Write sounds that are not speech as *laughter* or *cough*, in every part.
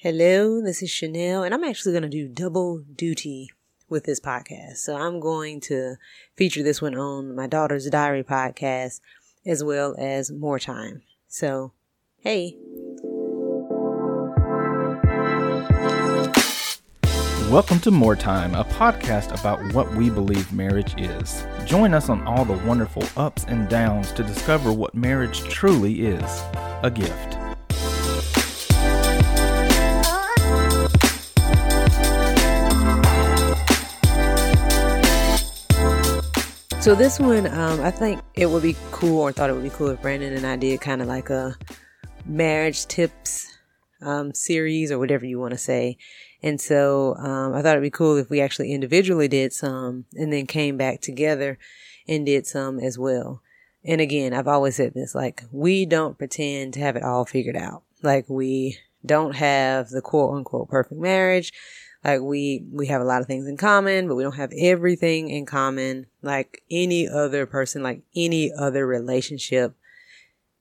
Hello, this is Chanel, and I'm actually going to do double duty with this podcast. So I'm going to feature this one on my daughter's diary podcast as well as more time. So, hey. Welcome to More Time, a podcast about what we believe marriage is. Join us on all the wonderful ups and downs to discover what marriage truly is a gift. So this one, um, I think it would be cool, or thought it would be cool if Brandon and I did kind of like a marriage tips um, series, or whatever you want to say. And so um, I thought it'd be cool if we actually individually did some, and then came back together and did some as well. And again, I've always said this: like we don't pretend to have it all figured out. Like we don't have the quote unquote perfect marriage. Like we, we have a lot of things in common, but we don't have everything in common like any other person, like any other relationship.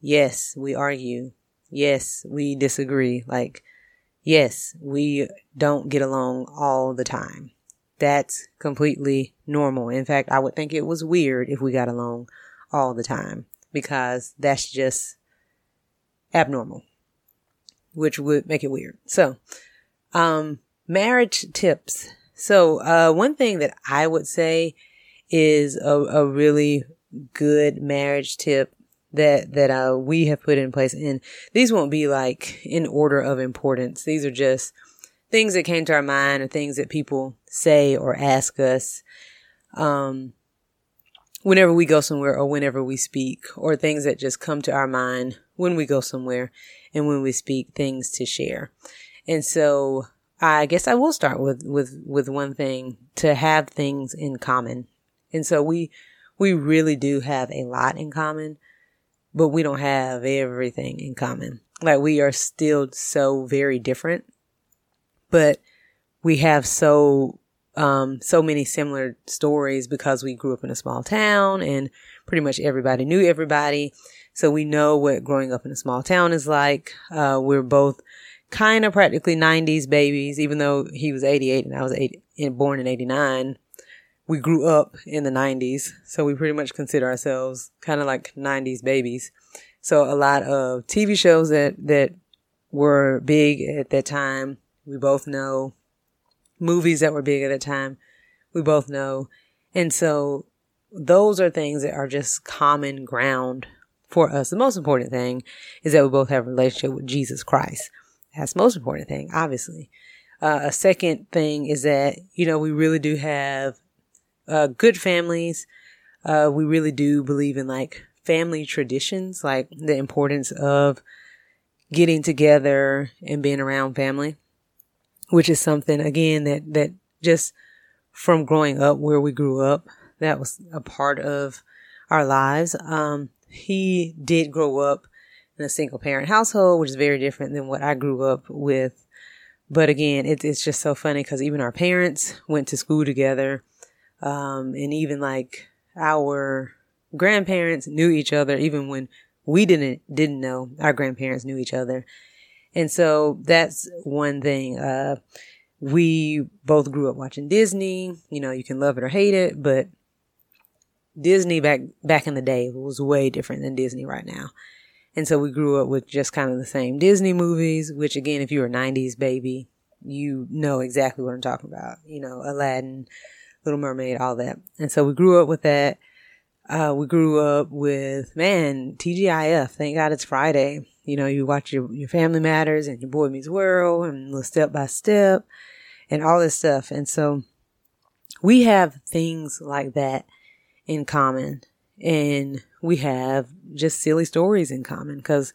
Yes, we argue. Yes, we disagree. Like, yes, we don't get along all the time. That's completely normal. In fact, I would think it was weird if we got along all the time because that's just abnormal, which would make it weird. So, um, marriage tips. So, uh, one thing that I would say is a, a really good marriage tip that, that, uh, we have put in place. And these won't be like in order of importance. These are just things that came to our mind or things that people say or ask us. Um, whenever we go somewhere or whenever we speak or things that just come to our mind when we go somewhere and when we speak things to share. And so I guess I will start with, with, with one thing to have things in common. And so we, we really do have a lot in common, but we don't have everything in common. Like we are still so very different, but we have so, um, so many similar stories because we grew up in a small town and pretty much everybody knew everybody. So we know what growing up in a small town is like. Uh, we're both kind of practically 90s babies, even though he was 88 and I was 80, born in 89. We grew up in the 90s, so we pretty much consider ourselves kind of like 90s babies. So a lot of TV shows that, that were big at that time, we both know. Movies that were big at that time, we both know. And so those are things that are just common ground for us. The most important thing is that we both have a relationship with Jesus Christ. That's most important thing, obviously. Uh, a second thing is that, you know, we really do have, uh, good families. Uh, we really do believe in like family traditions, like the importance of getting together and being around family, which is something again that, that just from growing up where we grew up, that was a part of our lives. Um, he did grow up in a single parent household, which is very different than what I grew up with. But again, it, it's just so funny because even our parents went to school together. Um, and even like our grandparents knew each other, even when we didn't, didn't know our grandparents knew each other. And so that's one thing. Uh, we both grew up watching Disney. You know, you can love it or hate it, but Disney back, back in the day was way different than Disney right now. And so we grew up with just kind of the same Disney movies, which again, if you're a 90s baby, you know exactly what I'm talking about. You know, Aladdin, Little Mermaid, all that. And so we grew up with that. Uh, we grew up with, man, TGIF. Thank God it's Friday. You know, you watch your, your Family Matters and your Boy Meets World and little Step by Step and all this stuff. And so we have things like that in common and we have just silly stories in common because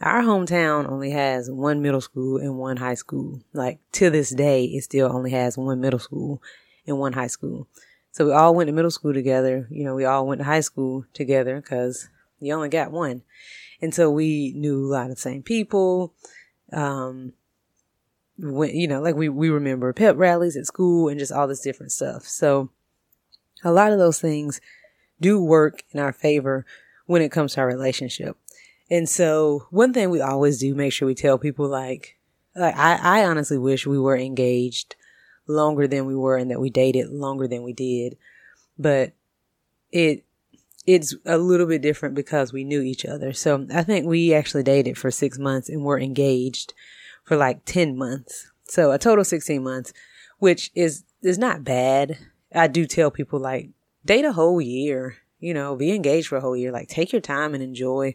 our hometown only has one middle school and one high school. Like to this day, it still only has one middle school and one high school. So we all went to middle school together. You know, we all went to high school together because you only got one. And so we knew a lot of the same people. Um, when, you know, like we, we remember pep rallies at school and just all this different stuff. So a lot of those things do work in our favor when it comes to our relationship. And so one thing we always do make sure we tell people like, like I, I honestly wish we were engaged longer than we were and that we dated longer than we did. But it it's a little bit different because we knew each other. So I think we actually dated for six months and were engaged for like 10 months. So a total 16 months, which is, is not bad. I do tell people like date a whole year, you know, be engaged for a whole year. Like take your time and enjoy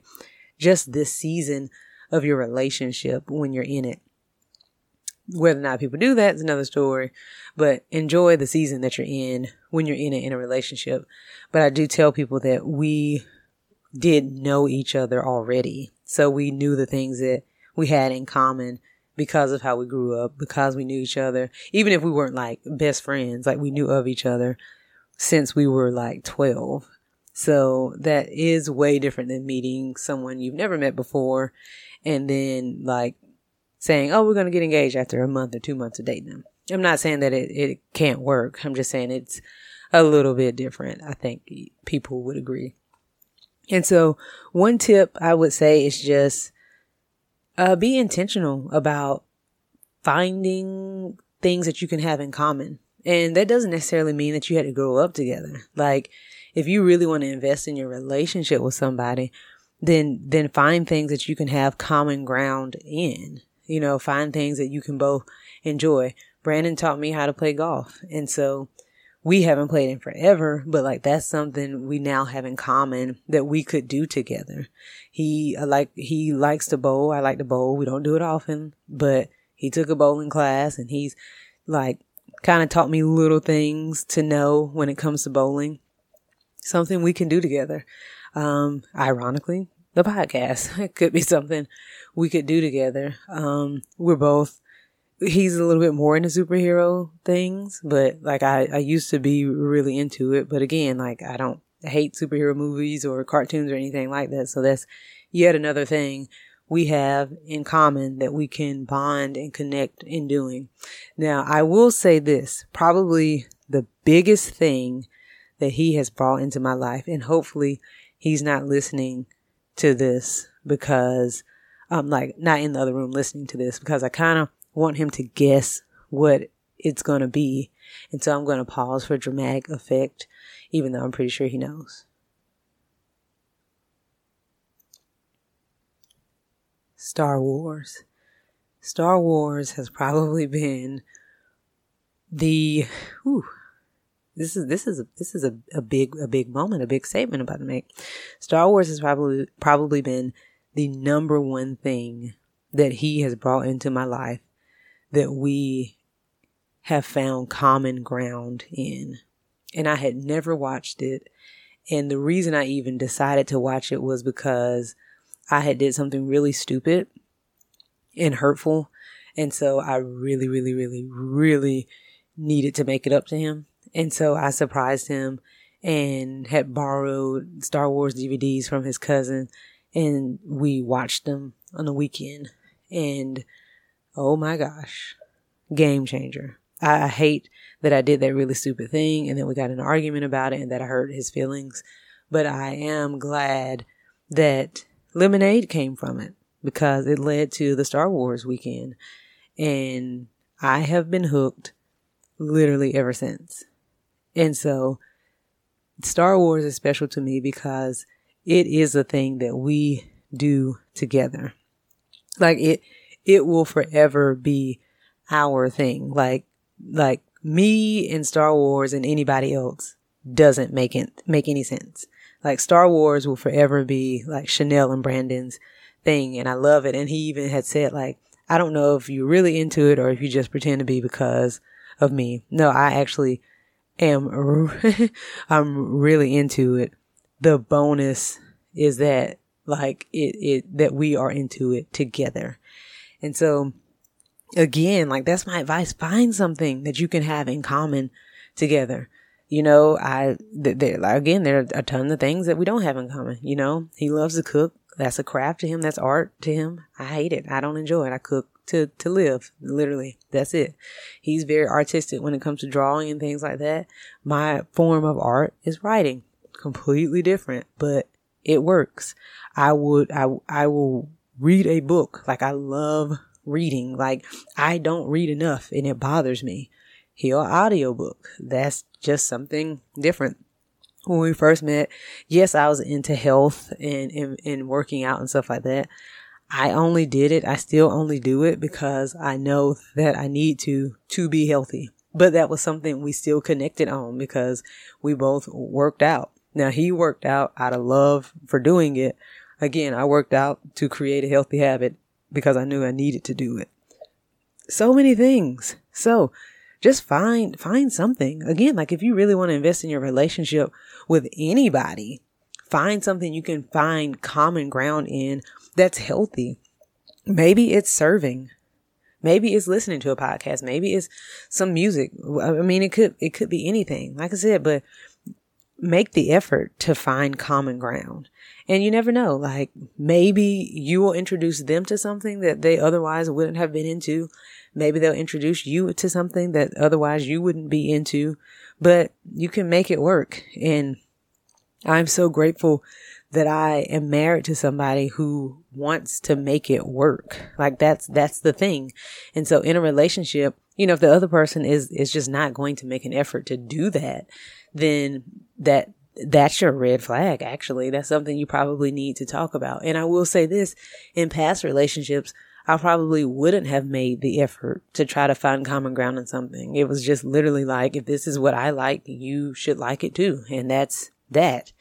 just this season of your relationship when you're in it. Whether or not people do that is another story, but enjoy the season that you're in when you're in it in a relationship. But I do tell people that we did know each other already. So we knew the things that we had in common because of how we grew up, because we knew each other. Even if we weren't like best friends, like we knew of each other since we were like 12. So that is way different than meeting someone you've never met before and then like saying, oh, we're going to get engaged after a month or two months of dating them. I'm not saying that it, it can't work. I'm just saying it's a little bit different. I think people would agree. And so one tip I would say is just uh, be intentional about finding things that you can have in common. And that doesn't necessarily mean that you had to grow up together. Like if you really want to invest in your relationship with somebody, then then find things that you can have common ground in. You know, find things that you can both enjoy. Brandon taught me how to play golf. And so we haven't played in forever, but like that's something we now have in common that we could do together. He uh, like he likes to bowl. I like to bowl. We don't do it often, but he took a bowling class and he's like kind of taught me little things to know when it comes to bowling. Something we can do together. Um, ironically, the podcast *laughs* could be something we could do together. Um, we're both, he's a little bit more into superhero things, but like I, I used to be really into it. But again, like I don't hate superhero movies or cartoons or anything like that. So that's yet another thing we have in common that we can bond and connect in doing. Now, I will say this, probably the biggest thing that he has brought into my life, and hopefully he's not listening to this because I'm like not in the other room listening to this because I kind of want him to guess what it's going to be. And so I'm going to pause for dramatic effect, even though I'm pretty sure he knows. Star Wars. Star Wars has probably been the whew, this is this is this is a, a big a big moment, a big statement I'm about to make. Star Wars has probably probably been the number one thing that he has brought into my life that we have found common ground in. And I had never watched it. And the reason I even decided to watch it was because I had did something really stupid and hurtful. And so I really, really, really, really needed to make it up to him. And so I surprised him and had borrowed Star Wars DVDs from his cousin and we watched them on the weekend. And oh my gosh, game changer. I, hate that I did that really stupid thing and then we got an argument about it and that I hurt his feelings. But I am glad that Lemonade came from it because it led to the Star Wars weekend. And I have been hooked literally ever since. And so Star Wars is special to me because it is a thing that we do together. Like it, it will forever be our thing. Like, like me and Star Wars and anybody else doesn't make it, make any sense. Like Star Wars will forever be like Chanel and Brandon's thing. And I love it. And he even had said like, I don't know if you're really into it or if you just pretend to be because of me. No, I actually am *laughs* I'm really into it. The bonus is that like it, it that we are into it together. And so again, like that's my advice. Find something that you can have in common together. You know, I, again, there are a ton of things that we don't have in common. You know, he loves to cook. That's a craft to him. That's art to him. I hate it. I don't enjoy it. I cook to, to live. Literally. That's it. He's very artistic when it comes to drawing and things like that. My form of art is writing. Completely different, but it works. I would, I, I will read a book. Like I love reading. Like I don't read enough and it bothers me. Hear an audiobook. That's just something different. When we first met, yes, I was into health and, and, and working out and stuff like that. I only did it. I still only do it because I know that I need to, to be healthy. But that was something we still connected on because we both worked out. Now he worked out out of love for doing it. Again, I worked out to create a healthy habit because I knew I needed to do it. So many things. So just find, find something. Again, like if you really want to invest in your relationship with anybody, find something you can find common ground in that's healthy. Maybe it's serving. Maybe it's listening to a podcast. Maybe it's some music. I mean, it could, it could be anything. Like I said, but make the effort to find common ground. And you never know, like maybe you will introduce them to something that they otherwise wouldn't have been into. Maybe they'll introduce you to something that otherwise you wouldn't be into, but you can make it work. And I'm so grateful that I am married to somebody who wants to make it work. Like that's, that's the thing. And so in a relationship, you know, if the other person is, is just not going to make an effort to do that, then that, that's your red flag. Actually, that's something you probably need to talk about. And I will say this in past relationships, I probably wouldn't have made the effort to try to find common ground in something. It was just literally like, if this is what I like, you should like it too. And that's that.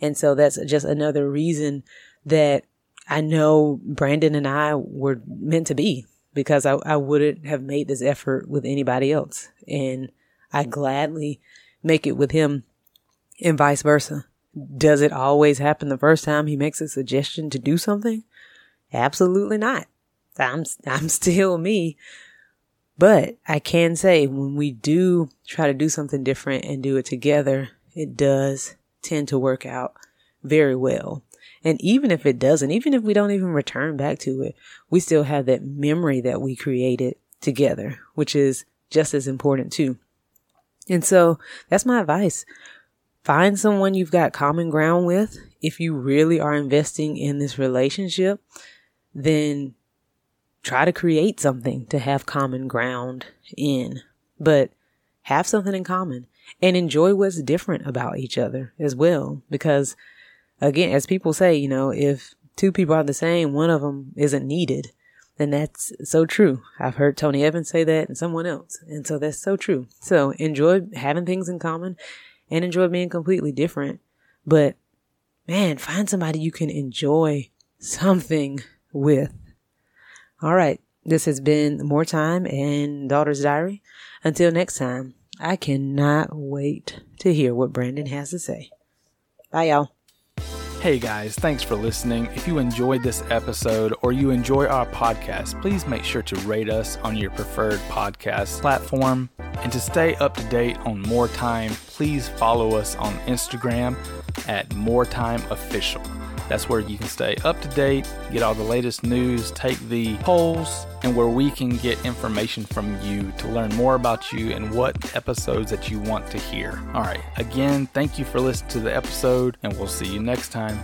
And so that's just another reason that I know Brandon and I were meant to be because I, I wouldn't have made this effort with anybody else. And I gladly make it with him and vice versa. Does it always happen the first time he makes a suggestion to do something? Absolutely not. I'm, I'm still me. But I can say when we do try to do something different and do it together, it does tend to work out very well. And even if it doesn't, even if we don't even return back to it, we still have that memory that we created together, which is just as important too. And so that's my advice. Find someone you've got common ground with. If you really are investing in this relationship, then try to create something to have common ground in, but have something in common and enjoy what's different about each other as well. Because again, as people say, you know, if two people are the same, one of them isn't needed. And that's so true. I've heard Tony Evans say that and someone else. And so that's so true. So enjoy having things in common and enjoy being completely different. But man, find somebody you can enjoy something with. All right. This has been More Time and Daughter's Diary. Until next time. I cannot wait to hear what Brandon has to say. Bye, y'all. Hey guys, thanks for listening. If you enjoyed this episode or you enjoy our podcast, please make sure to rate us on your preferred podcast platform. And to stay up to date on More Time, please follow us on Instagram at More Time Official. That's where you can stay up to date, get all the latest news, take the polls, and where we can get information from you to learn more about you and what episodes that you want to hear. All right, again, thank you for listening to the episode, and we'll see you next time.